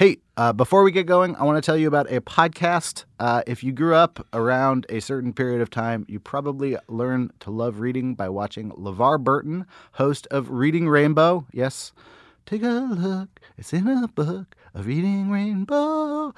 Hey, uh, before we get going, I want to tell you about a podcast. Uh, if you grew up around a certain period of time, you probably learned to love reading by watching LeVar Burton, host of Reading Rainbow. Yes, take a look. It's in a book of Reading Rainbow.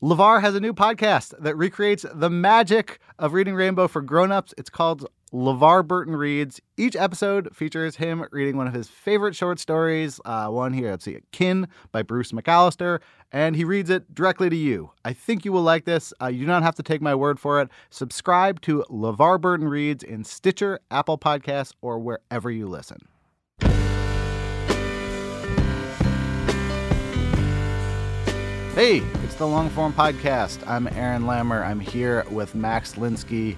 LeVar has a new podcast that recreates the magic of Reading Rainbow for grown-ups. It's called LeVar Burton Reads. Each episode features him reading one of his favorite short stories. Uh, one here, let's see, Kin by Bruce McAllister, and he reads it directly to you. I think you will like this. Uh, you do not have to take my word for it. Subscribe to LeVar Burton Reads in Stitcher, Apple Podcasts, or wherever you listen. Hey, it's the Long Form Podcast. I'm Aaron Lammer. I'm here with Max Linsky.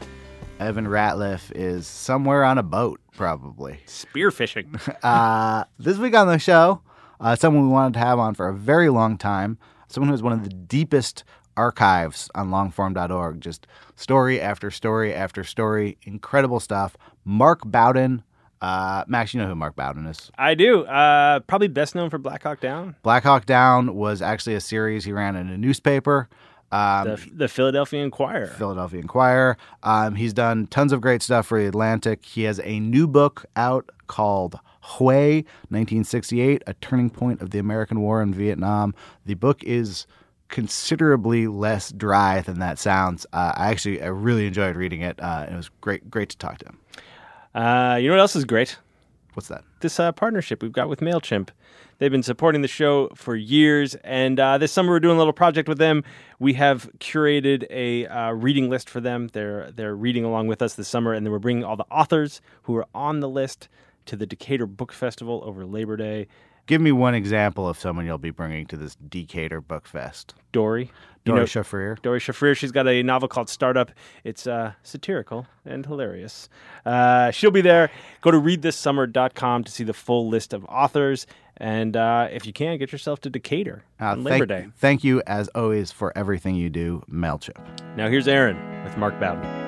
Evan Ratliff is somewhere on a boat, probably. Spearfishing. Uh, this week on the show, uh, someone we wanted to have on for a very long time, someone who has one of the deepest archives on longform.org, just story after story after story, incredible stuff. Mark Bowden. Uh, Max, you know who Mark Bowden is. I do. Uh, probably best known for Black Hawk Down. Black Hawk Down was actually a series he ran in a newspaper. Um, the, the Philadelphia Inquirer. Philadelphia Inquirer. Um, he's done tons of great stuff for the Atlantic. He has a new book out called Hue, 1968, A Turning Point of the American War in Vietnam. The book is considerably less dry than that sounds. Uh, I actually I really enjoyed reading it. Uh, it was great great to talk to him. Uh, you know what else is great? What's that? This uh, partnership we've got with MailChimp. They've been supporting the show for years, and uh, this summer we're doing a little project with them. We have curated a uh, reading list for them. They're they're reading along with us this summer, and then we're bringing all the authors who are on the list to the Decatur Book Festival over Labor Day. Give me one example of someone you'll be bringing to this Decatur Book Fest. Doree. Doree Shafrir. Doree Shafrir. She's got a novel called Startup. It's uh, satirical and hilarious. Uh, she'll be there. Go to readthissummer.com to see the full list of authors. And uh, if you can, get yourself to Decatur on Labor thank, Day. Thank you, as always, for everything you do, MailChimp. Now here's Aaron with Mark Bowden.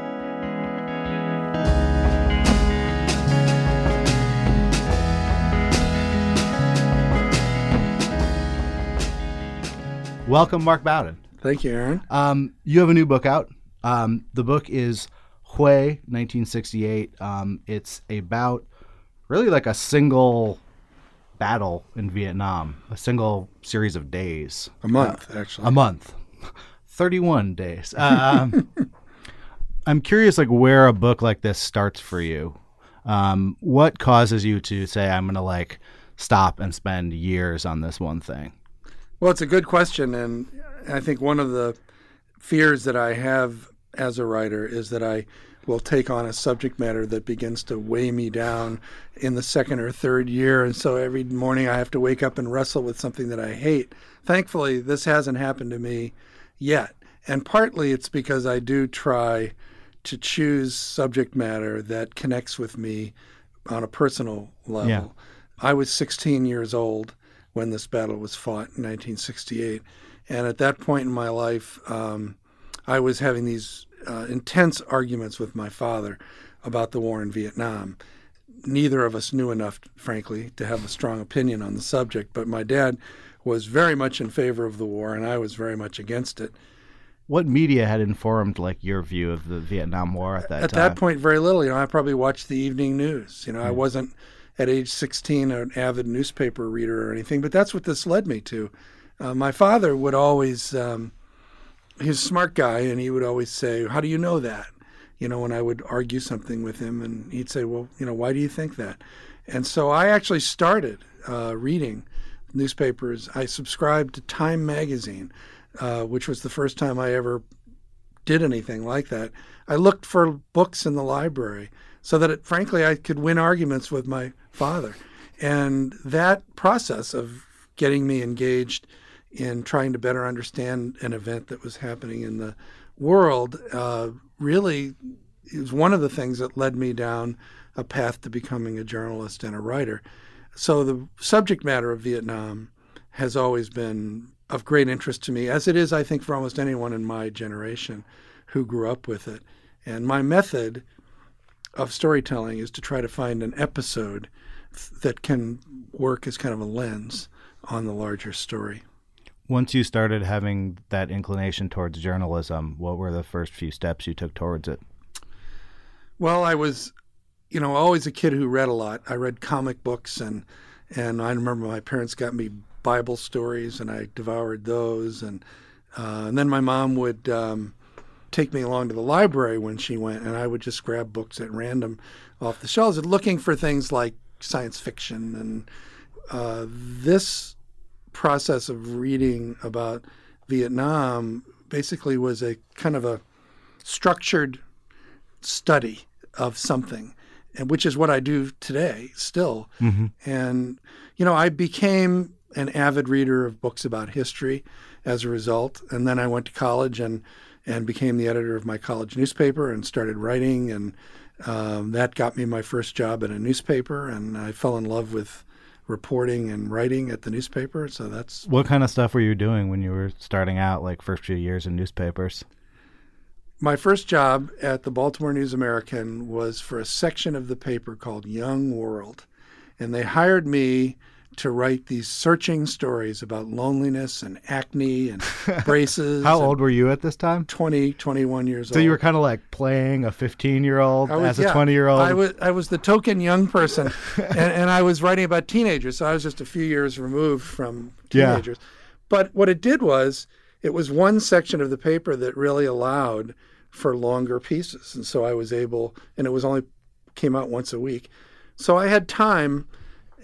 Welcome, Mark Bowden. Thank you, Aaron. Um, you have a new book out. Um, the book is Hue, 1968. Um, it's about really like a single battle in Vietnam, a single series of days. A month, actually. A month. 31 days. Um, I'm curious, like, where a book like this starts for you. Um, what causes you to say, I'm going to, like, stop and spend years on this one thing? Well, it's a good question, and I think one of the fears that I have as a writer is that I will take on a subject matter that begins to weigh me down in the second or third year, and so every morning I have to wake up and wrestle with something that I hate. Thankfully, this hasn't happened to me yet, and partly it's because I do try to choose subject matter that connects with me on a personal level. Yeah. I was 16 years old when this battle was fought in 1968. And at that point in my life, um, I was having these uh, intense arguments with my father about the war in Vietnam. Neither of us knew enough, frankly, to have a strong opinion on the subject, but my dad was very much in favor of the war, and I was very much against it. What media had informed like your view of the Vietnam War at that At time? At that point, very little. You know, I probably watched the evening news. You know, I wasn't at age 16 an avid newspaper reader or anything, but that's what this led me to. Uh, my father would always, um, he's a smart guy, and he would always say, How do you know that? You know, when I would argue something with him, and he'd say, Well, you know, why do you think that? And so I actually started uh, reading newspapers. I subscribed to Time magazine, uh, which was the first time I ever did anything like that. I looked for books in the library so that, it, frankly, I could win arguments with my father. And that process of getting me engaged in trying to better understand an event that was happening in the world uh, really is one of the things that led me down a path to becoming a journalist and a writer. So the subject matter of Vietnam has always been of great interest to me, as it is, I think, for almost anyone in my generation who grew up with it. And my method of storytelling is to try to find an episode that can work as kind of a lens on the larger story. Once you started having that inclination towards journalism, what were the first few steps you took towards it? Well, I was, you know, always a kid who read a lot. I read comic books and and I remember my parents got me Bible stories and I devoured those and uh, and then my mom would um, take me along to the library when she went and I would just grab books at random off the shelves and looking for things like science fiction and uh, this process of reading about Vietnam basically was a kind of a structured study of something, and which is what I do today still. Mm-hmm. And you know, I became an avid reader of books about history as a result, and then I went to college and and became the editor of my college newspaper and started writing and um, that got me my first job at a newspaper and I fell in love with reporting and writing at the newspaper. So that's what kind of stuff were you doing when you were starting out, like first few years in newspapers? My first job at the Baltimore News American was for a section of the paper called Young World. And they hired me to write these searching stories about loneliness and acne and braces. How old were you at this time? 20, 21 years so old. So you were kind of like playing a 15 year old as a 20 year old? I was, I was the token young person, and, and, I was writing about teenagers. So I was just a few years removed from teenagers. Yeah. But what it did was, it was one section of the paper that really allowed for longer pieces. And so I was able, and it was only came out once a week. So I had time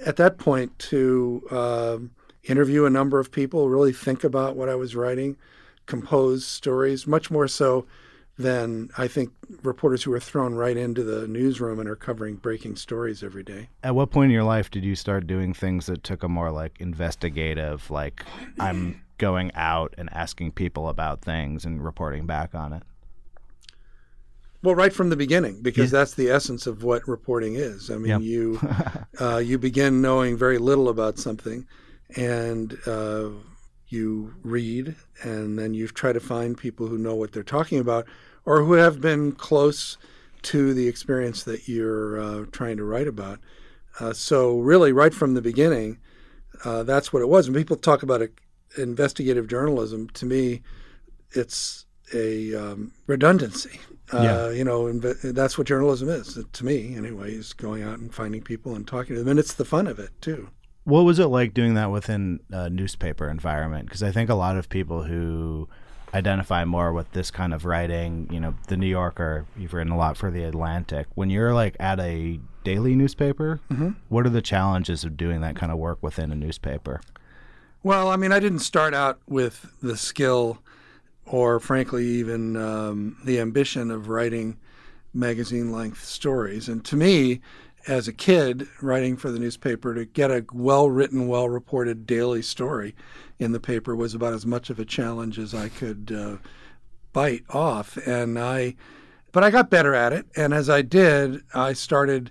at that point to uh, interview a number of people, really think about what I was writing, compose stories, much more so than I think reporters who are thrown right into the newsroom and are covering breaking stories every day. At what point in your life did you start doing things that took a more like investigative, like I'm going out and asking people about things and reporting back on it? Well, right from the beginning, because yeah. that's the essence of what reporting is. I mean, you uh, you begin knowing very little about something, and uh, you read, and then you try to find people who know what they're talking about, or who have been close to the experience that you're uh, trying to write about. Uh, so, really, right from the beginning, uh, that's what it was. And people talk about it, investigative journalism. To me, it's a um, redundancy. Uh. You know, inv- that's what journalism is to me, anyway. Is going out and finding people and talking to them, and it's the fun of it too. What was it like doing that within a newspaper environment? Because I think a lot of people who identify more with this kind of writing, you know, the New Yorker, you've written a lot for the Atlantic. When you're like at a daily newspaper, mm-hmm. what are the challenges of doing that kind of work within a newspaper? Well, I mean, I didn't start out with the skill or frankly, even um, the ambition of writing magazine length stories. And to me, as a kid writing for the newspaper, to get a well written, well reported daily story in the paper was about as much of a challenge as I could uh, bite off. And I, but I got better at it. And as I did, I started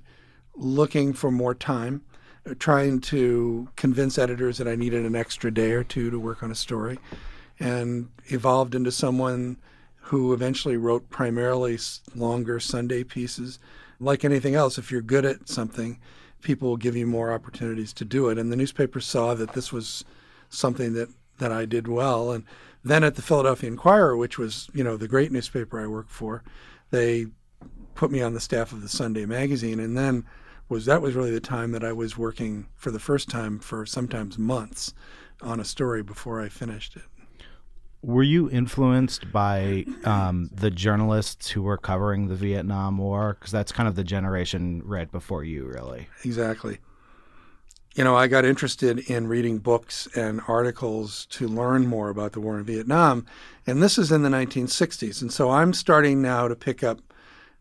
looking for more time, trying to convince editors that I needed an extra day or two to work on a story and evolved into someone who eventually wrote primarily longer Sunday pieces. Like anything else, if you're good at something, people will give you more opportunities to do it. And the newspaper saw that this was something that, that I did well. And then at the Philadelphia Inquirer, which was, you know, the great newspaper I worked for, they put me on the staff of the Sunday magazine. And then was that was really the time that I was working for the first time for sometimes months on a story before I finished it. Were you influenced by um, the journalists who were covering the Vietnam War? Because that's kind of the generation right before you, really. Exactly. You know, I got interested in reading books and articles to learn more about the war in Vietnam, and this is in the 1960s. And so I'm starting now to pick up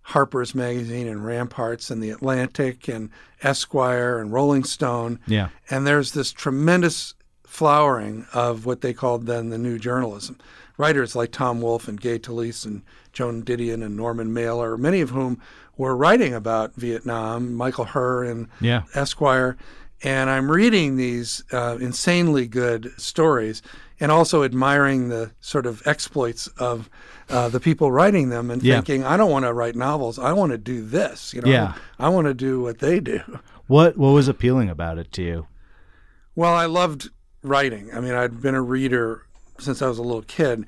Harper's Magazine and Ramparts and The Atlantic and Esquire and Rolling Stone. Yeah. And there's this tremendous flowering of what they called then the new journalism. Writers like Tom Wolfe and Gay Talese and Joan Didion and Norman Mailer, many of whom were writing about Vietnam, Michael Herr and Yeah. Esquire. And I'm reading these uh, insanely good stories and also admiring the sort of exploits of uh, the people writing them and Yeah. thinking, I don't want to write novels. I want to do this. You know, Yeah. I want to do what they do. What What was appealing about it to you? Well, I loved writing. I mean, I'd been a reader since I was a little kid,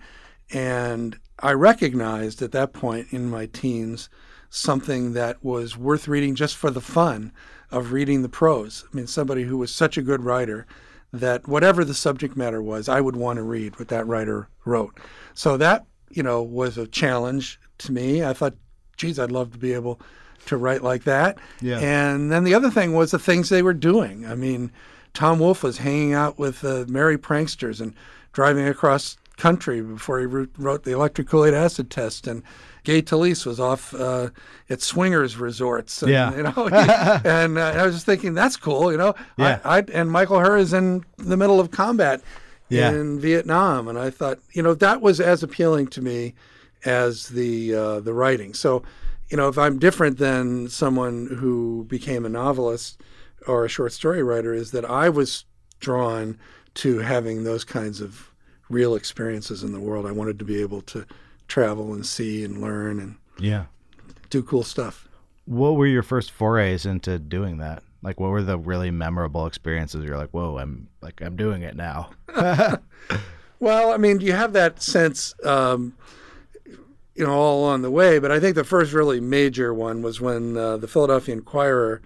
and I recognized at that point in my teens something that was worth reading just for the fun of reading the prose. I mean, somebody who was such a good writer that whatever the subject matter was, I would want to read what that writer wrote. So that, you know, was a challenge to me. I thought, geez, I'd love to be able to write like that. Yeah. And then the other thing was the things they were doing. I mean, Tom Wolfe was hanging out with uh, merry pranksters and driving across country before he wrote, the electric Kool-Aid acid test. And Gay Talese was off uh, at swingers resorts. And, Yeah. You know, and uh, I was just thinking, that's cool, you know. Yeah. I, I, and Michael Herr is in the middle of combat Yeah. in Vietnam. And I thought, you know, that was as appealing to me as the uh, the writing. So, you know, if I'm different than someone who became a novelist or a short story writer, is that I was drawn to having those kinds of real experiences in the world. I wanted to be able to travel and see and learn and Yeah. do cool stuff. What were your first forays into doing that? Like, what were the really memorable experiences? You're like, whoa, I'm like, I'm doing it now. Well, I mean, you have that sense, um, you know, all along the way. But I think the first really major one was when uh, the Philadelphia Inquirer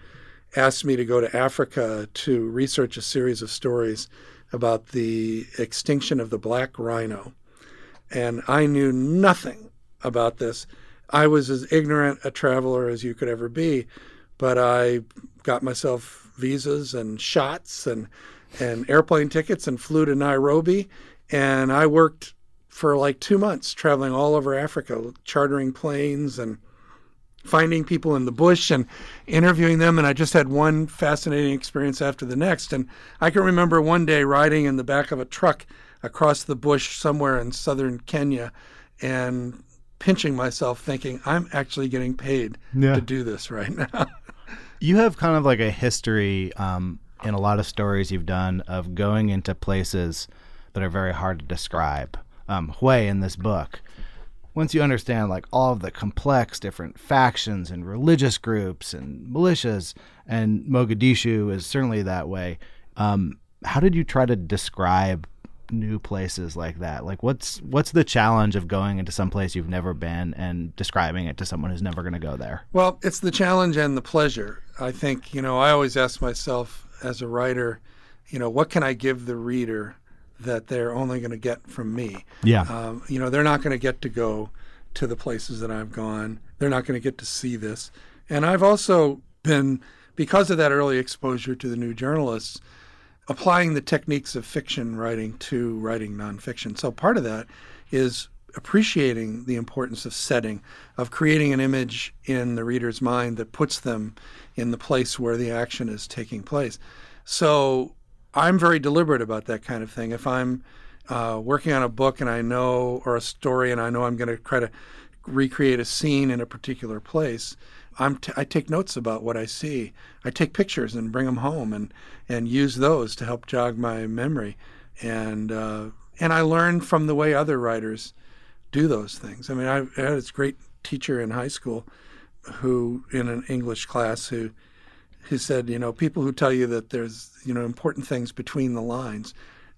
asked me to go to Africa to research a series of stories about the extinction of the black rhino. And I knew nothing about this. I was as ignorant a traveler as you could ever be, but I got myself visas and shots and and airplane tickets and flew to Nairobi and I worked for like 2 months traveling all over Africa chartering planes and finding people in the bush and interviewing them and I just had one fascinating experience after the next and I can remember one day riding in the back of a truck across the bush somewhere in southern Kenya and pinching myself thinking I'm actually getting paid Yeah. to do this right now. You have kind of like a history um, in a lot of stories you've done of going into places that are very hard to describe. Um, Hue in this book, once you understand like all of the complex different factions and religious groups and militias, and Mogadishu is certainly that way. Um, how did you try to describe new places like that? Like, what's what's the challenge of going into some place you've never been and describing it to someone who's never going to go there? Well, it's the challenge and the pleasure. I think, you know, I always ask myself as a writer, you know, what can I give the reader that they're only going to get from me? Yeah. Um, you know, they're not going to get to go to the places that I've gone. They're not going to get to see this. And I've also been, because of that early exposure to the new journalists, applying the techniques of fiction writing to writing nonfiction. So part of that is appreciating the importance of setting, of creating an image in the reader's mind that puts them in the place where the action is taking place. So I'm very deliberate about that kind of thing. If I'm uh, working on a book and I know, or a story, and I know I'm going to try to recreate a scene in a particular place, I'm t- I take notes about what I see. I take pictures and bring them home and, and use those to help jog my memory. And uh, and I learn from the way other writers do those things. I mean, I had this great teacher in high school who, in an English class, who who said, you know, people who tell you that there's you know important things between the lines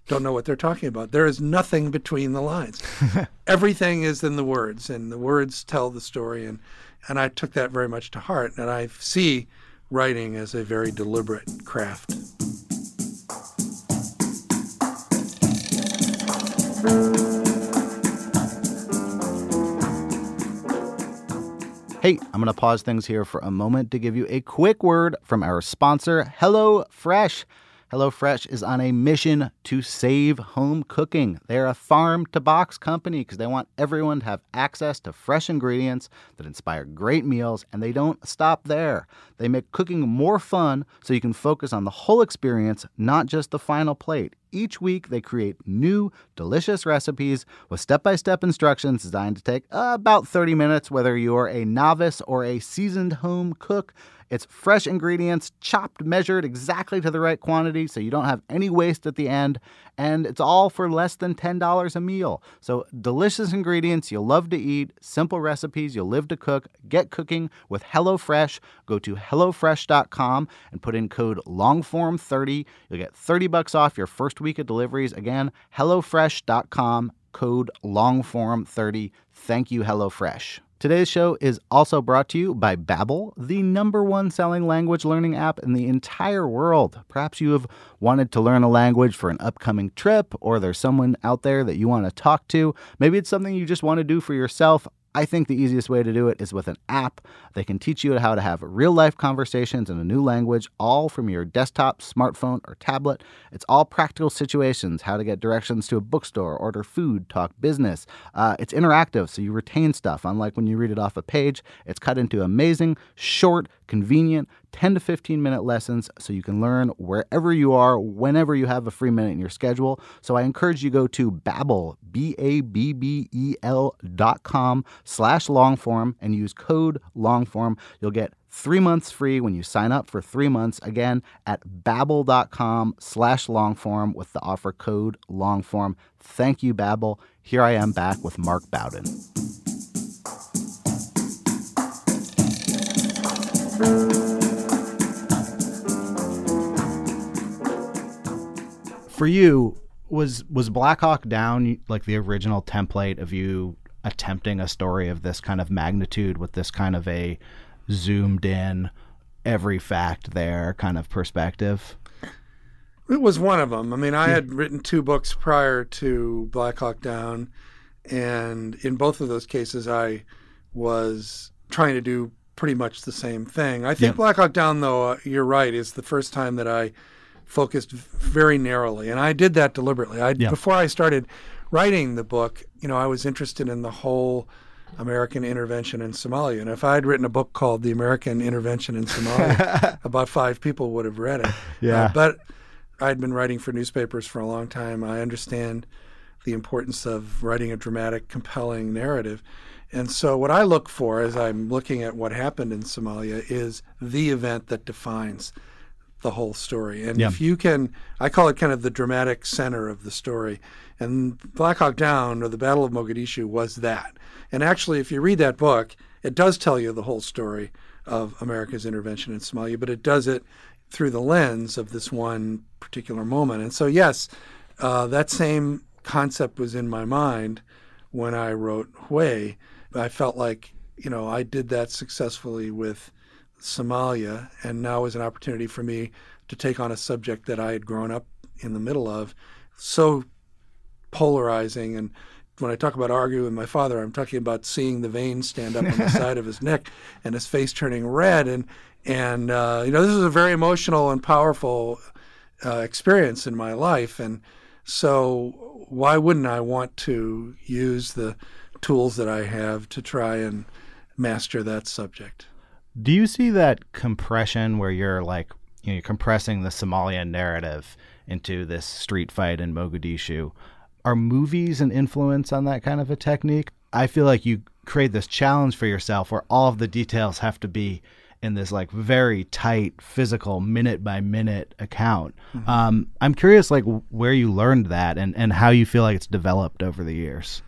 don't know what they're talking about. There is nothing between the lines. Everything is in the words, and the words tell the story. And and I took that very much to heart. And I see writing as a very deliberate craft. Hey, I'm going to pause things here for a moment to give you a quick word from our sponsor, HelloFresh. HelloFresh is on a mission to save home cooking. They're a farm to box company because they want everyone to have access to fresh ingredients that inspire great meals, and they don't stop there. They make cooking more fun so you can focus on the whole experience, not just the final plate. Each week, they create new, delicious recipes with step by step instructions designed to take about 30 minutes, whether you're a novice or a seasoned home cook. It's fresh ingredients, chopped, measured exactly to the right quantity so you don't have any waste at the end. And it's all for less than $10 a meal. So, delicious ingredients you'll love to eat, simple recipes you'll live to cook. Get cooking with HelloFresh. Go to HelloFresh.com and put in code LONGFORM30. You'll get 30 bucks off your first week of deliveries. Again, HelloFresh.com, code LONGFORM30. Thank you, HelloFresh. Today's show is also brought to you by Babbel, the number one selling language learning app in the entire world. Perhaps you have wanted to learn a language for an upcoming trip or there's someone out there that you want to talk to. Maybe it's something you just want to do for yourself. I think the easiest way to do it is with an app. They can teach you how to have real life conversations in a new language, all from your desktop, smartphone, or tablet. It's all practical situations how to get directions to a bookstore, order food, talk business. Uh, it's interactive, so you retain stuff. Unlike when you read it off a page, it's cut into amazing, short, convenient 10 to 15 minute lessons so you can learn wherever you are, whenever you have a free minute in your schedule. So I encourage you go to Babbel, B-A-B-B-E-L dot com slash longform and use code longform. You'll get three months free when you sign up for three months. Again, at babbel.com slash longform with the offer code longform. Thank you, Babbel. Here I am back with Mark Bowden. For you, was was Black Hawk Down like the original template of you attempting a story of this kind of magnitude with this kind of a zoomed in, every fact there kind of perspective? It was one of them. I mean, I had written two books prior to Black Hawk Down, and in both of those cases, I was trying to do pretty much the same thing. I think. Black Hawk Down, though, uh, you're right, is the first time that I focused very narrowly, and I did that deliberately. I Yeah. before I started writing the book, you know, I was interested in the whole American intervention in Somalia, and if I had written a book called "The American Intervention in Somalia," about five people would have read it. Yeah. Uh, but I'd been writing for newspapers for a long time. I understand the importance of writing a dramatic, compelling narrative. And so, what I look for as I'm looking at what happened in Somalia is the event that defines the whole story. And Yeah. if you can, I call it kind of the dramatic center of the story. And Black Hawk Down, or the Battle of Mogadishu, was that. And actually, if you read that book, it does tell you the whole story of America's intervention in Somalia, but it does it through the lens of this one particular moment. And so, yes, uh, that same concept was in my mind when I wrote Hue. I felt like, you know, I did that successfully with Somalia, and now is an opportunity for me to take on a subject that I had grown up in the middle of, so polarizing. And when I talk about arguing with my father, I'm talking about seeing the veins stand up on the side of his neck and his face turning red. And and uh, you know, this is a very emotional and powerful uh, experience in my life. And so, why wouldn't I want to use the tools that I have to try and master that subject? Do you see that compression where you're like you know, you're compressing the Somalian narrative into this street fight in Mogadishu? Are movies an influence on that kind of a technique? I feel like you create this challenge for yourself where all of the details have to be in this like very tight physical minute by minute account. Um, I'm curious like where you learned that and, and how you feel like it's developed over the years.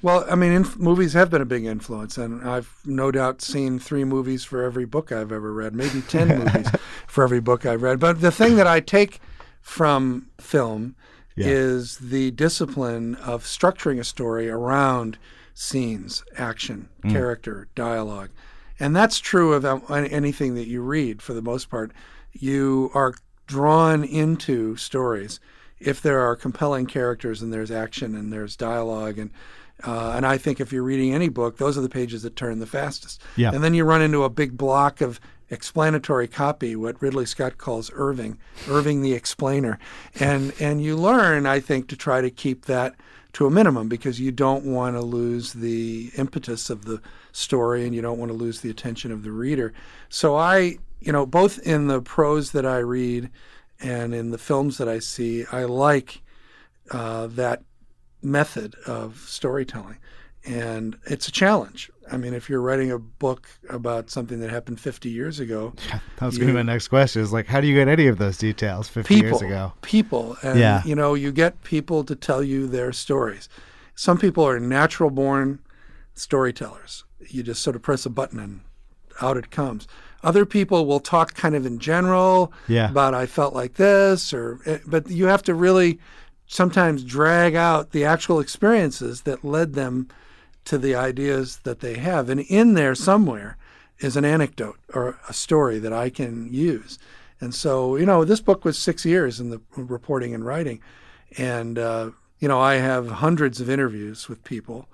Well, I mean, inf- movies have been a big influence, and I've no doubt seen three movies for every book I've ever read, maybe 10 movies for every book I've read. But the thing that I take from film is the discipline of structuring a story around scenes, action, character, dialogue. And that's true of um, anything that you read for the most part. You are drawn into stories if there are compelling characters and there's action and there's dialogue and uh, and I think if you're reading any book, those are the pages that turn the fastest. Yeah. And then you run into a big block of explanatory copy, what Ridley Scott calls Irving, Irving the explainer, and and you learn, I think, to try to keep that to a minimum because you don't want to lose the impetus of the story and you don't want to lose the attention of the reader. So I, you know, both in the prose that I read and in the films that I see, I like uh, that method of storytelling. And it's a challenge. I mean, if you're writing a book about something that happened 50 years ago, That was going to be my next question. Is like, how do you get any of those details 50 people, years ago? people, and Yeah. you know, you get people to tell you their stories. Some people are natural born storytellers. You just sort of press a button and out it comes. Other people will talk kind of in general Yeah. about I felt like this, or eh, but you have to really sometimes drag out the actual experiences that led them to the ideas that they have. And in there somewhere is an anecdote or a story that I can use. And so, you know, this book was six years in the reporting and writing. And, uh, you know, I have hundreds of interviews with people.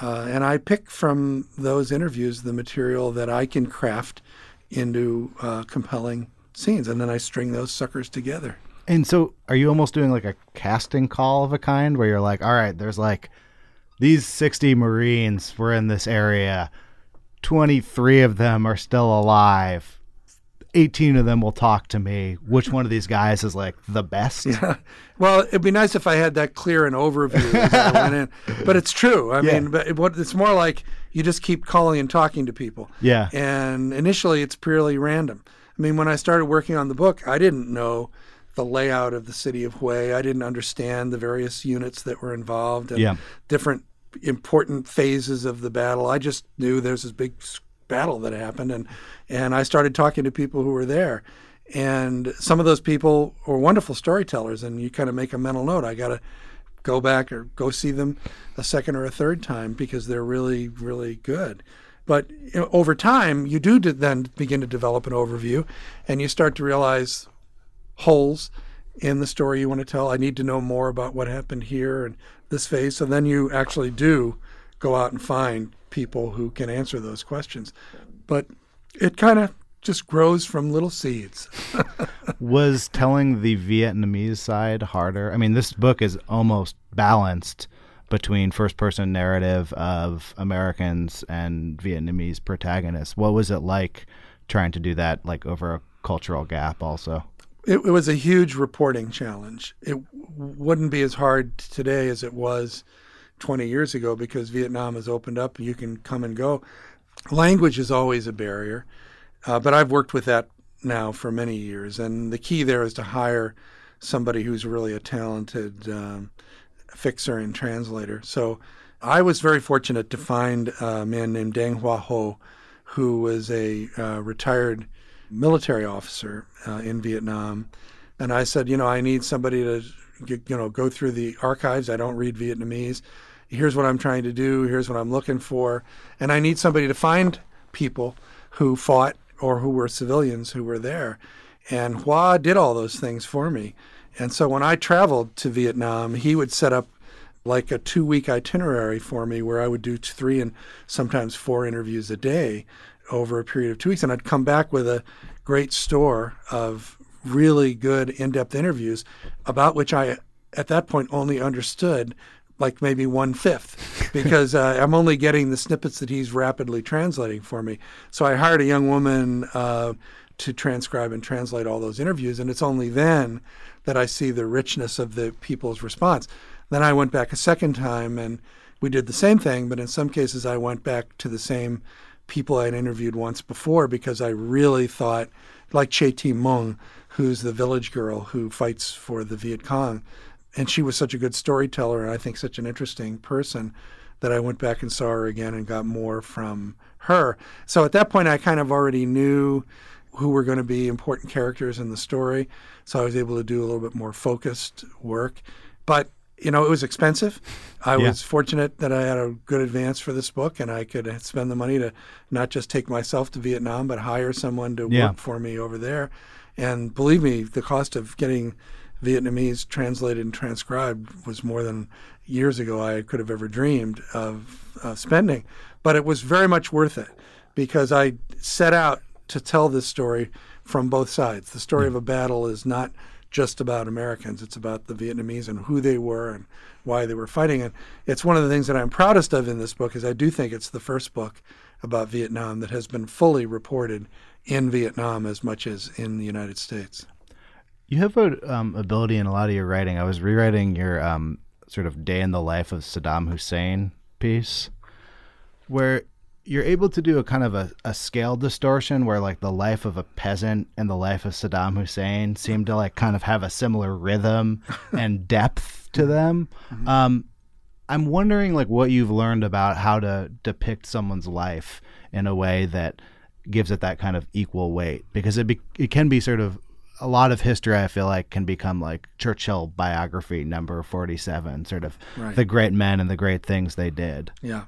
Uh, and I pick from those interviews the material that I can craft into uh, compelling scenes. And then I string those suckers together. And so, are you almost doing like a casting call of a kind where you're like, all right, there's like these 60 Marines were in this area, 23 of them are still alive. 18 of them will talk to me. Which one of these guys is like the best? Yeah. Well, it'd be nice if I had that clear an overview as I went in, but it's true. I Yeah. mean, but it, what it's more like you just keep calling and talking to people. Yeah. And initially, it's purely random. I mean, when I started working on the book, I didn't know the layout of the city of Hue. I didn't understand the various units that were involved and Yeah. different important phases of the battle. I just knew there's this big battle that happened, and and I started talking to people who were there. And some of those people were wonderful storytellers, and you kind of make a mental note. I got to go back or go see them a second or a third time because they're really, really good. But you know, over time, you do then begin to develop an overview, and you start to realize holes in the story you want to tell. I need to know more about what happened here and this phase. So then you actually do go out and find people who can answer those questions. But it kind of just grows from little seeds. Was telling the Vietnamese side harder? I mean, this book is almost balanced between first person narrative of Americans and Vietnamese protagonists. What was it like trying to do that like over a cultural gap also? It, it was a huge reporting challenge. It wouldn't be as hard today as it was 20 years ago because Vietnam has opened up you can come and go. Language is always a barrier, uh, but I've worked with that now for many years. And the key there is to hire somebody who's really a talented um, fixer and translator. So I was very fortunate to find a man named Dang Hoa Ho, who was a uh, retired military officer uh, in Vietnam. And I said, you know, I need somebody to, you know, go through the archives. I don't read Vietnamese. Here's what I'm trying to do. Here's what I'm looking for. And I need somebody to find people who fought or who were civilians who were there. And Hua did all those things for me. And so when I traveled to Vietnam, he would set up like a two week itinerary for me where I would do three and sometimes four interviews a day over a period of two weeks. And I'd come back with a great store of really good in depth interviews about which I, at that point, only understood like maybe one fifth because uh, I'm only getting the snippets that he's rapidly translating for me. So I hired a young woman uh, to transcribe and translate all those interviews, and it's only then that I see the richness of the people's response. Then I went back a second time and we did the same thing, but in some cases I went back to the same people I'd interviewed once before because I really thought, like Che Thi Mung, who's the village girl who fights for the Viet Cong, and she was such a good storyteller and I think such an interesting person that I went back and saw her again and got more from her. So at that point, I kind of already knew who were going to be important characters in the story. So I was able to do a little bit more focused work. But, you know, it was expensive. I Yeah. was fortunate that I had a good advance for this book and I could spend the money to not just take myself to Vietnam, but hire someone to Yeah. work for me over there. And believe me, the cost of getting Vietnamese translated and transcribed was more than years ago I could have ever dreamed of uh, spending. But it was very much worth it because I set out to tell this story from both sides. The story of a battle is not just about Americans, it's about the Vietnamese and who they were and why they were fighting. And it's one of the things that I'm proudest of in this book is I do think it's the first book about Vietnam that has been fully reported in Vietnam as much as in the United States. You have an um, ability in a lot of your writing. I was rewriting your um, sort of day in the life of Saddam Hussein piece, where you're able to do a kind of a, a scale distortion where like the life of a peasant and the life of Saddam Hussein seem to like kind of have a similar rhythm and depth to them. Mm-hmm. Um, I'm wondering like what you've learned about how to depict someone's life in a way that gives it that kind of equal weight because it be, it can be sort of a lot of history I feel like can become like Churchill biography number 47 sort of right. the great men and the great things they did. Yeah.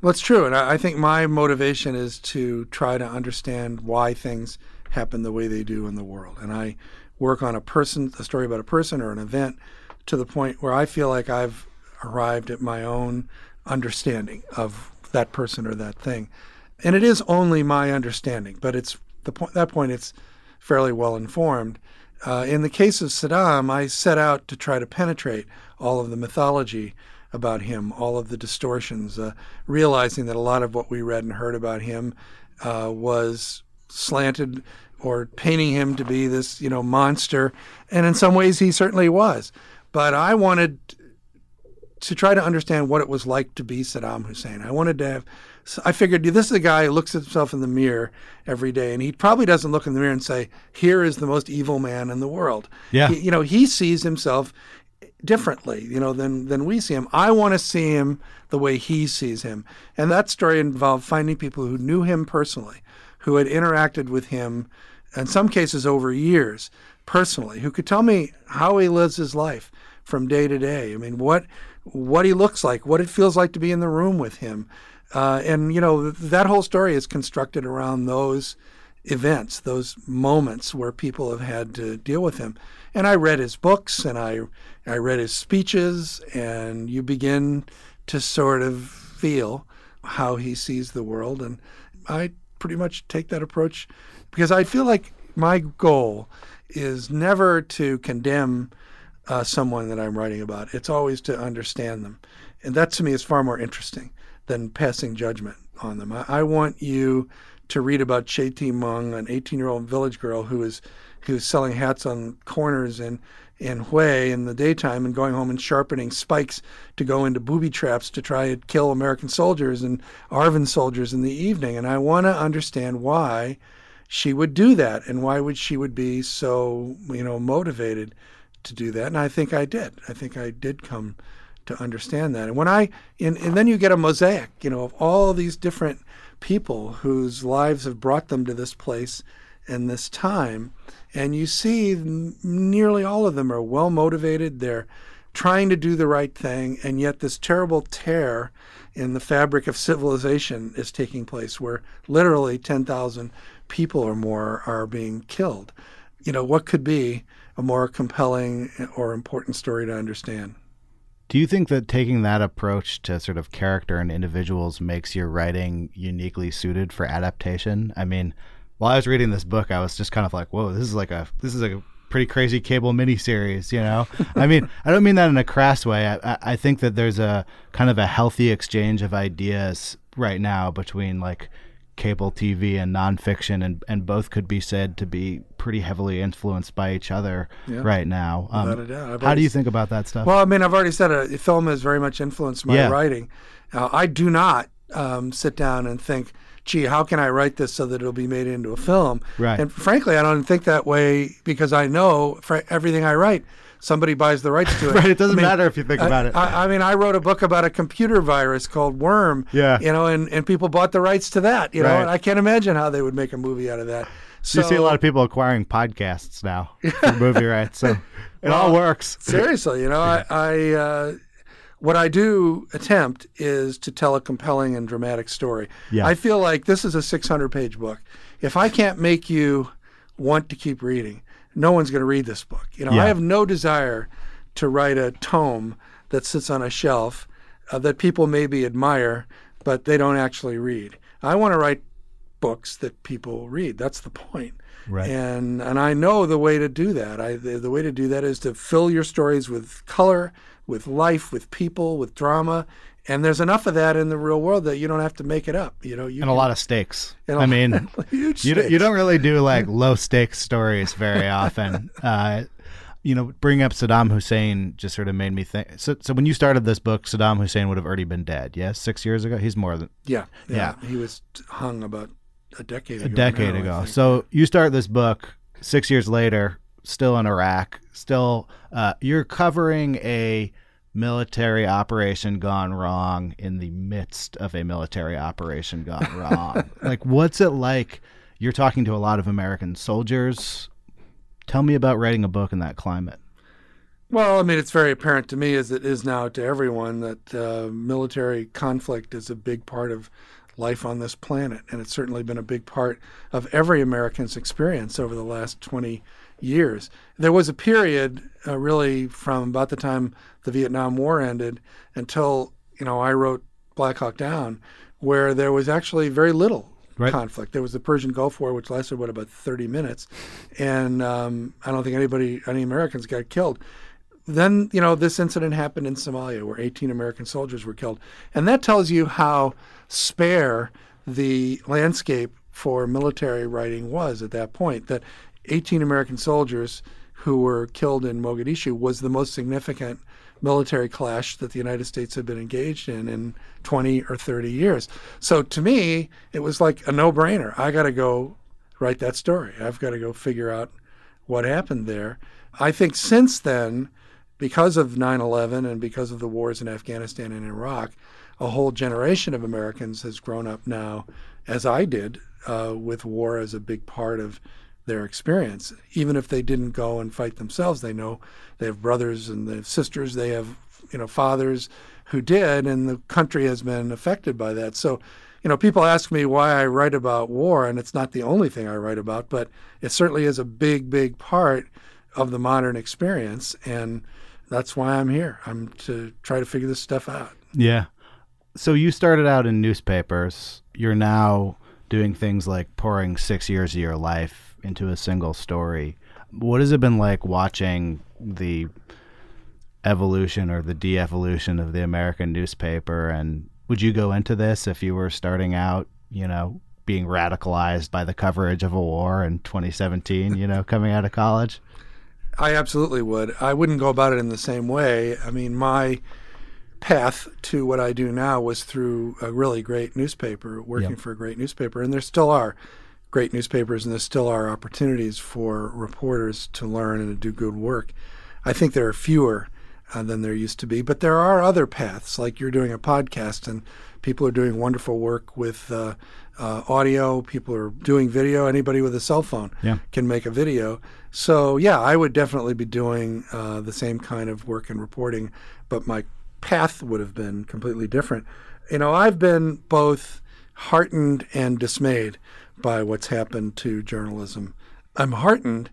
Well, it's true. And I, I think my motivation is to try to understand why things happen the way they do in the world. And I work on a person, a story about a person or an event to the point where I feel like I've arrived at my own understanding of that person or that thing. And it is only my understanding, but it's the point that point it's fairly well informed. Uh, in the case of Saddam, I set out to try to penetrate all of the mythology about him, all of the distortions, uh, realizing that a lot of what we read and heard about him uh, was slanted or painting him to be this, you know, monster. And in some ways, he certainly was. But I wanted to try to understand what it was like to be Saddam Hussein. I wanted to have, I figured this is a guy who looks at himself in the mirror every day, and he probably doesn't look in the mirror and say, "Here is the most evil man in the world." Yeah, he, you know, he sees himself differently, you know, than than we see him. I want to see him the way he sees him, and that story involved finding people who knew him personally, who had interacted with him, in some cases over years, personally, who could tell me how he lives his life from day to day. I mean, what what he looks like, what it feels like to be in the room with him. Uh, and, you know, that whole story is constructed around those events, those moments where people have had to deal with him. And I read his books and I, I read his speeches, and you begin to sort of feel how he sees the world. And I pretty much take that approach because I feel like my goal is never to condemn uh, someone that I'm writing about. It's always to understand them. And that to me is far more interesting than passing judgment on them. I, I want you to read about Che Thi Mung, an 18 year old village girl who is who was selling hats on corners in in Hue in the daytime and going home and sharpening spikes to go into booby traps to try and kill American soldiers and ARVN soldiers in the evening. And I want to understand why she would do that and why would she would be so you know motivated to do that. And I think I did. I think I did come to understand that. And when I, and, and then you get a mosaic, you know, of all these different people whose lives have brought them to this place and this time. And you see nearly all of them are well motivated. They're trying to do the right thing. And yet this terrible tear in the fabric of civilization is taking place where literally 10,000 people or more are being killed. You know, what could be a more compelling or important story to understand. Do you think that taking that approach to sort of character and individuals makes your writing uniquely suited for adaptation? I mean, while I was reading this book, I was just kind of like, "Whoa, this is like a this is a pretty crazy cable miniseries." You know, I mean, I don't mean that in a crass way. I, I think that there's a kind of a healthy exchange of ideas right now between like cable TV and nonfiction, and, and both could be said to be pretty heavily influenced by each other yeah. right now. Um, how do you think about that stuff? Well, I mean, I've already said it. Uh, film has very much influenced my yeah. writing. Uh, I do not um, sit down and think, gee, how can I write this so that it'll be made into a film? Right. And frankly, I don't think that way because I know for everything I write somebody buys the rights to it. right. It doesn't I mean, matter if you think I, about it. I, I, mean, I wrote a book about a computer virus called Worm. Yeah. You know, and, and people bought the rights to that. You know, and I can't imagine how they would make a movie out of that. So, you see a lot of people acquiring podcasts now for movie rights. So it well, all works. Seriously, you know, I, I uh, what I do attempt is to tell a compelling and dramatic story. Yeah. I feel like this is a 600 page book. If I can't make you want to keep reading, no one's going to read this book. You know, Yeah. I have no desire to write a tome that sits on a shelf uh, that people maybe admire, but they don't actually read. I want to write books that people read. That's the point. Right. And and I know the way to do that. I the, the way to do that is to fill your stories with color, with life, with people, with drama. And there's enough of that in the real world that you don't have to make it up. You know, you and a lot of stakes. A I mean, huge you don't, you don't really do like low stakes stories very often. Uh, you know, bringing up Saddam Hussein just sort of made me think. So, so when you started this book, Saddam Hussein would have already been dead. Yes, six years ago. He's more than Yeah, yeah, Yeah. He was hung about a decade a ago. decade now, ago. So you start this book six years later, still in Iraq, still uh, you're covering a military operation gone wrong in the midst of a military operation gone wrong. like, what's it like? You're talking to a lot of American soldiers. Tell me about writing a book in that climate. Well, I mean, it's very apparent to me, as it is now to everyone, that uh, military conflict is a big part of life on this planet, and it's certainly been a big part of every American's experience over the last 20 years. There was a period, uh, really, from about the time the Vietnam War ended until you know I wrote Black Hawk Down, where there was actually very little Right. conflict. There was the Persian Gulf War, which lasted what about 30 minutes, and um, I don't think anybody, any Americans, got killed then you know this incident happened in Somalia where 18 American soldiers were killed, and that tells you how spare the landscape for military writing was at that point. That 18 American soldiers who were killed in Mogadishu was the most significant military clash that the United States had been engaged in in 20 or 30 years. So to me, it was like a no-brainer. I got to go write that story. I've got to go figure out what happened there. I think since then, because of 9 11 and because of the wars in Afghanistan and Iraq, a whole generation of Americans has grown up now, as I did, uh, with war as a big part of their experience. Even if they didn't go and fight themselves, they know they have brothers and they have sisters, they have you know fathers who did, and the country has been affected by that. So, you know, people ask me why I write about war, and it's not the only thing I write about, but it certainly is a big, big part of the modern experience, and that's why I'm here. I'm to try to figure this stuff out. Yeah. So you started out in newspapers. You're now doing things like pouring six years of your life into a single story. What has it been like watching the evolution or the de-evolution of the American newspaper? And would you go into this if you were starting out, you know, being radicalized by the coverage of a war in 2017, you know, coming out of college? I absolutely would. I wouldn't go about it in the same way. I mean, my path to what I do now was through a really great newspaper, working Yep. for a great newspaper, and there still are great newspapers, and there still are opportunities for reporters to learn and to do good work. I think there are fewer uh, than there used to be, but there are other paths, like you're doing a podcast, and people are doing wonderful work with uh, uh, audio. People are doing video. Anybody with a cell phone Yeah. can make a video. So yeah, I would definitely be doing uh, the same kind of work and reporting, but my path would have been completely different. You know, I've been both heartened and dismayed by what's happened to journalism. I'm heartened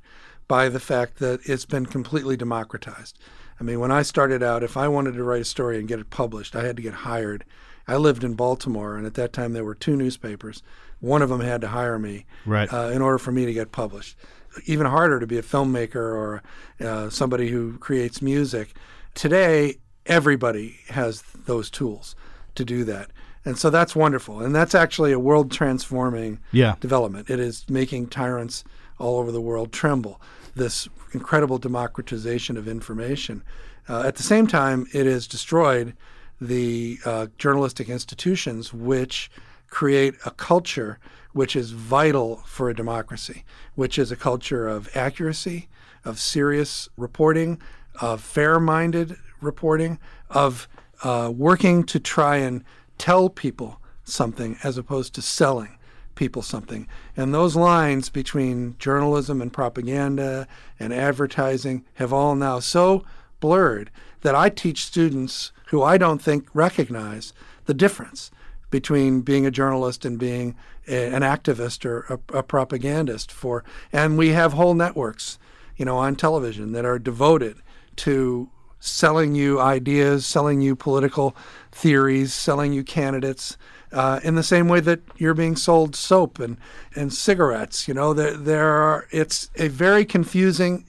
by the fact that it's been completely democratized. I mean, when I started out, if I wanted to write a story and get it published, I had to get hired. I lived in Baltimore, and at that time there were two newspapers. One of them had to hire me Right. uh, in order for me to get published. Even harder to be a filmmaker or uh, somebody who creates music. Today, everybody has those tools to do that. And so that's wonderful. And that's actually a world transforming Yeah. development. It is making tyrants all over the world tremble. This incredible democratization of information. Uh, at the same time, it has destroyed the uh, journalistic institutions which create a culture which is vital for a democracy, which is a culture of accuracy, of serious reporting, of fair minded reporting, of uh, working to try and tell people something as opposed to selling people something. And those lines between journalism and propaganda and advertising have all now so blurred that I teach students who I don't think recognize the difference between being a journalist and being a, an activist or a, a propagandist for and we have whole networks you know, on television that are devoted to selling you ideas, selling you political theories, selling you candidates. Uh, in the same way that you're being sold soap and, and cigarettes, you know, there, there are, it's a very confusing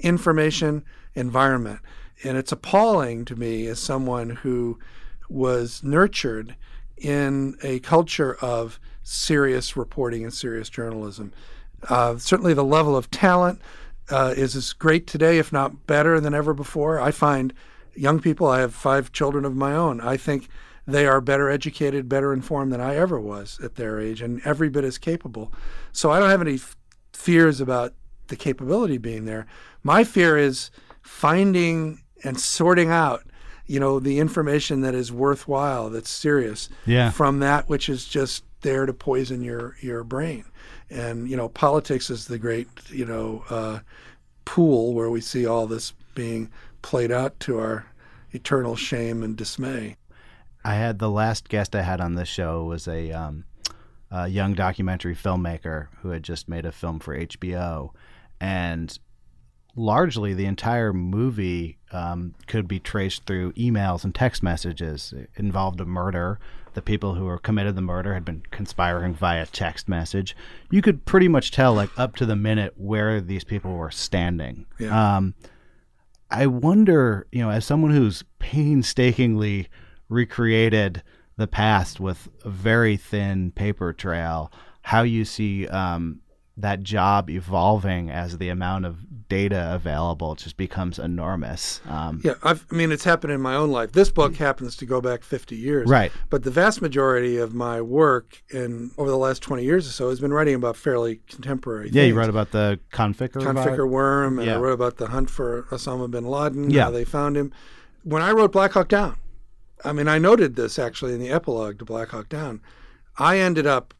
information environment. And it's appalling to me as someone who was nurtured in a culture of serious reporting and serious journalism. Uh, certainly, the level of talent uh, is as great today, if not better than ever before. I find young people, I have five children of my own, I think they are better educated, better informed than I ever was at their age, and every bit as capable. So I don't have any f- fears about the capability being there. My fear is finding and sorting out you know the information that is worthwhile that's serious Yeah. from that which is just there to poison your your brain and you know politics is the great you know uh, pool where we see all this being played out to our eternal shame and dismay I had the last guest I had on this show was a, um, a young documentary filmmaker who had just made a film for HBO, and largely the entire movie um, could be traced through emails and text messages. It involved a murder. The people who were committed the murder had been conspiring via text message. You could pretty much tell, like up to the minute, where these people were standing. Yeah. Um, I wonder, you know, as someone who's painstakingly recreated the past with a very thin paper trail, how you see um, that job evolving as the amount of data available just becomes enormous. Um, yeah I've, i mean it's happened in my own life this book happens to go back 50 years Right. but the vast majority of my work in over the last 20 years or so has been writing about fairly contemporary yeah, you wrote about the Conficker. Conficker worm, and Yeah. I wrote about the hunt for Osama bin Laden, Yeah. how they found him. When I wrote Black Hawk Down, I mean, I noted this actually in the epilogue to Black Hawk Down. I ended up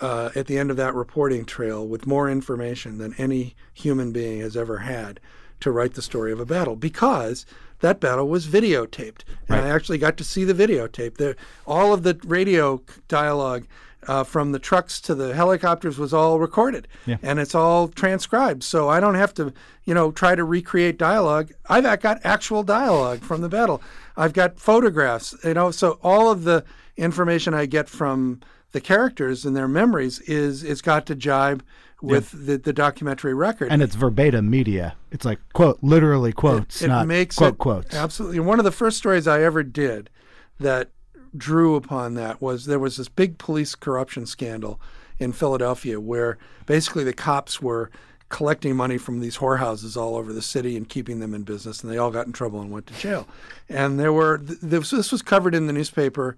uh, at the end of that reporting trail with more information than any human being has ever had to write the story of a battle because that battle was videotaped. And I actually got to see the videotape. The, all of the radio dialogue uh, from the trucks to the helicopters was all recorded and it's all transcribed. So I don't have to, you know, try to recreate dialogue. I've got actual dialogue from the battle. I've got photographs, you know, so all of the information I get from the characters and their memories is it's got to jibe with the, the documentary record. and it's verbatim media. It's like quote, literally quotes, it not makes quote it, quotes. Absolutely. One of the first stories I ever did that drew upon that was there was this big police corruption scandal in Philadelphia where basically the cops were collecting money from these whorehouses all over the city and keeping them in business, and they all got in trouble and went to jail. And there were this, this was covered in the newspaper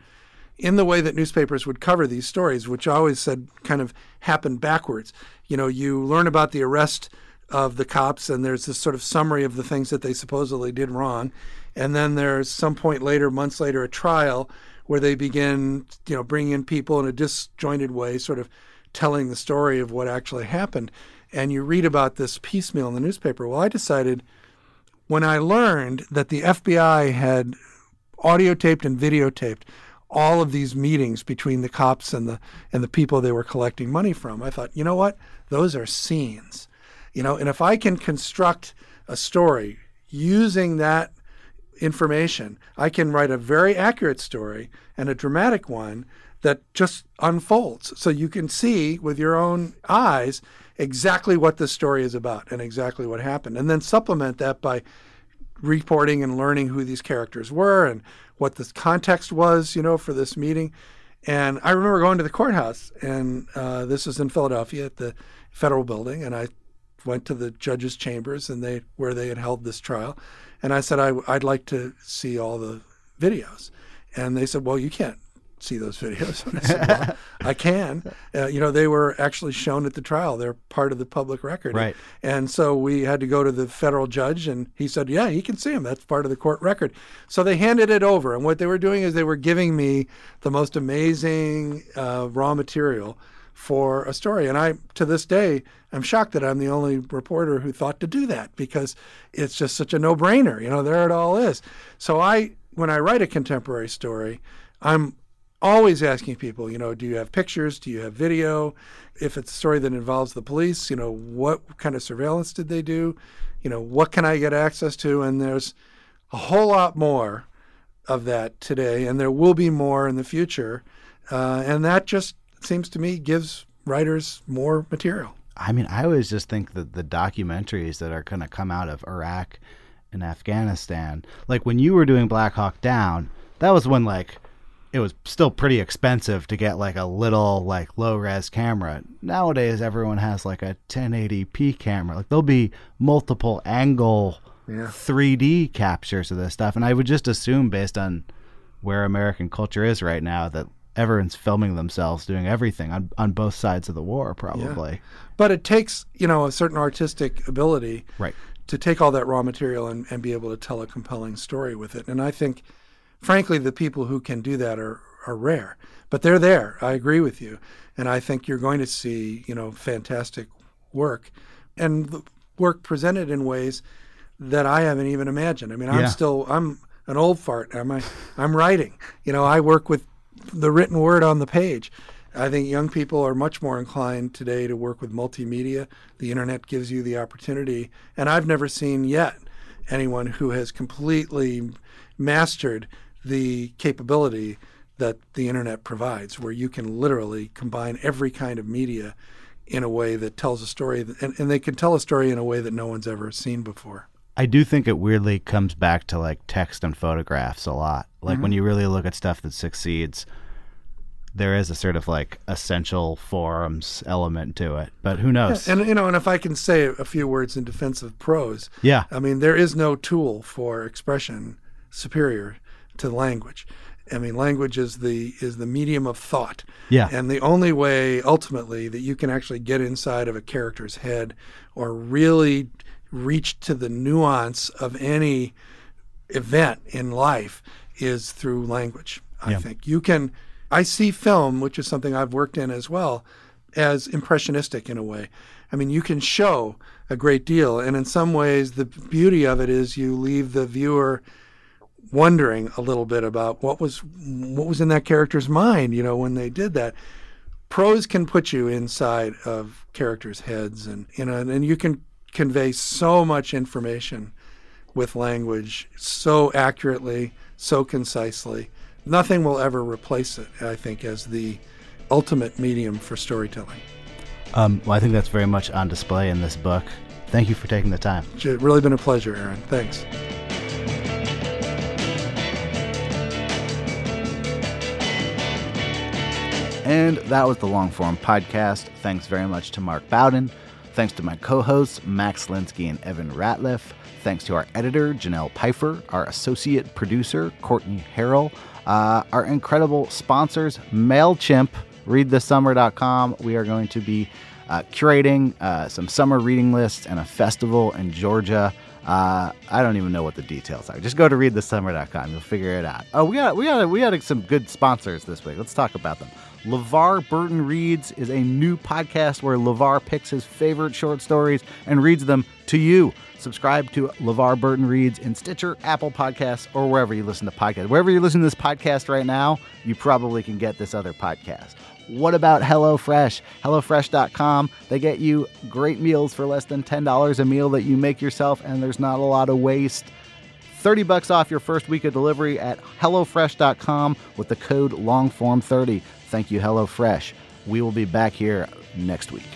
in the way that newspapers would cover these stories, which I always said kind of happened backwards. You know, you learn about the arrest of the cops, and there's this sort of summary of the things that they supposedly did wrong, and then there's some point later, months later, a trial where they begin, you know, bringing in people in a disjointed way, sort of telling the story of what actually happened. And you read about this piecemeal in the newspaper. Well, I decided when I learned that the FBI had audio taped and videotaped all of these meetings between the cops and the and the people they were collecting money from. I thought, you know what? Those are scenes. You know, and if I can construct a story using that information, I can write a very accurate story and a dramatic one that just unfolds. So you can see with your own eyes exactly what the story is about and exactly what happened. And then supplement that by reporting and learning who these characters were and what the context was, you know, for this meeting. And I remember going to the courthouse, and uh, this was in Philadelphia at the federal building, and I went to the judge's chambers and they where they had held this trial, and I said I, would like to see all the videos, and they said, well, you can't see those videos. And I said, well, I can. Uh, you know, they were actually shown at the trial. They're part of the public record. Right. And so we had to go to the federal judge, and he said, yeah, he can see them. That's part of the court record. So they handed it over. And what they were doing is they were giving me the most amazing uh, raw material for a story. And I, to this day, I'm shocked that I'm the only reporter who thought to do that because it's just such a no brainer. You know, there it all is. So I, when I write a contemporary story, I'm always asking people, you know, do you have pictures? Do you have video? If it's a story that involves the police, you know, what kind of surveillance did they do? You know, what can I get access to? And there's a whole lot more of that today, and there will be more in the future. Uh, and that just seems to me gives writers more material. I mean, I always just think that the documentaries that are going to come out of Iraq and Afghanistan, like when you were doing Black Hawk Down, that was when like it was still pretty expensive to get like a little like low res camera. Nowadays, everyone has like a 1080p camera. Like there'll be multiple angle Yeah. 3D captures of this stuff, and I would just assume based on where American culture is right now that everyone's filming themselves doing everything on on both sides of the war, probably. But it takes, you know, a certain artistic ability Right. to take all that raw material and, and be able to tell a compelling story with it. And I think, frankly, the people who can do that are, are rare. But they're there. I agree with you. And I think you're going to see, you know, fantastic work and work presented in ways that I haven't even imagined. I mean, I'm still, I'm an old fart. I'm, I'm writing. You know, I work with the written word on the page. I think young people are much more inclined today to work with multimedia. The internet gives you the opportunity, and I've never seen yet anyone who has completely mastered the capability that the internet provides, where you can literally combine every kind of media in a way that tells a story, that, and, and they can tell a story in a way that no one's ever seen before. I do think it weirdly comes back to like text and photographs a lot. Like when mm-hmm. you really look at stuff that succeeds, there is a sort of like essential forums element to it. But who knows? And you know, and if I can say a few words in defense of prose, Yeah. I mean, there is no tool for expression superior to language. I mean, language is the is the medium of thought. Yeah. And the only way ultimately that you can actually get inside of a character's head or really reach to the nuance of any event in life is through language. I Yeah. think you can. I see film, which is something I've worked in as well, as impressionistic in a way. I mean, you can show a great deal, and in some ways, the beauty of it is you leave the viewer wondering a little bit about what was what was in that character's mind. You know, when they did that. Prose can put you inside of characters' heads, and you know, and, and you can convey so much information with language so accurately, so concisely. Nothing will ever replace it, I think, as the ultimate medium for storytelling. Um, well, I think that's very much on display in this book. Thank you for taking the time. It's really been a pleasure, Aaron. Thanks. And that was the long form podcast. Thanks very much to Mark Bowden. Thanks to my co hosts, Max Linsky and Evan Ratliff. Thanks to our editor, Jenelle Pifer, our associate producer, Courtney Harrell, uh, our incredible sponsors, MailChimp, readthissummer.com. We are going to be uh, curating uh, some summer reading lists and a festival in Georgia. Uh, I don't even know what the details are. Just go to readthissummer.com. You'll figure it out. Oh, we got we got we got some good sponsors this week. Let's talk about them. LeVar Burton Reads is a new podcast where LeVar picks his favorite short stories and reads them to you. Subscribe to LeVar Burton Reads in Stitcher, Apple Podcasts, or wherever you listen to podcasts. Wherever you're listening to this podcast right now, you probably can get this other podcast. What about HelloFresh? HelloFresh.com. They get you great meals for less than $10 a meal that you make yourself, and there's not a lot of waste. 30 bucks off your first week of delivery at HelloFresh.com with the code LONGFORM30. Thank you, HelloFresh. We will be back here next week.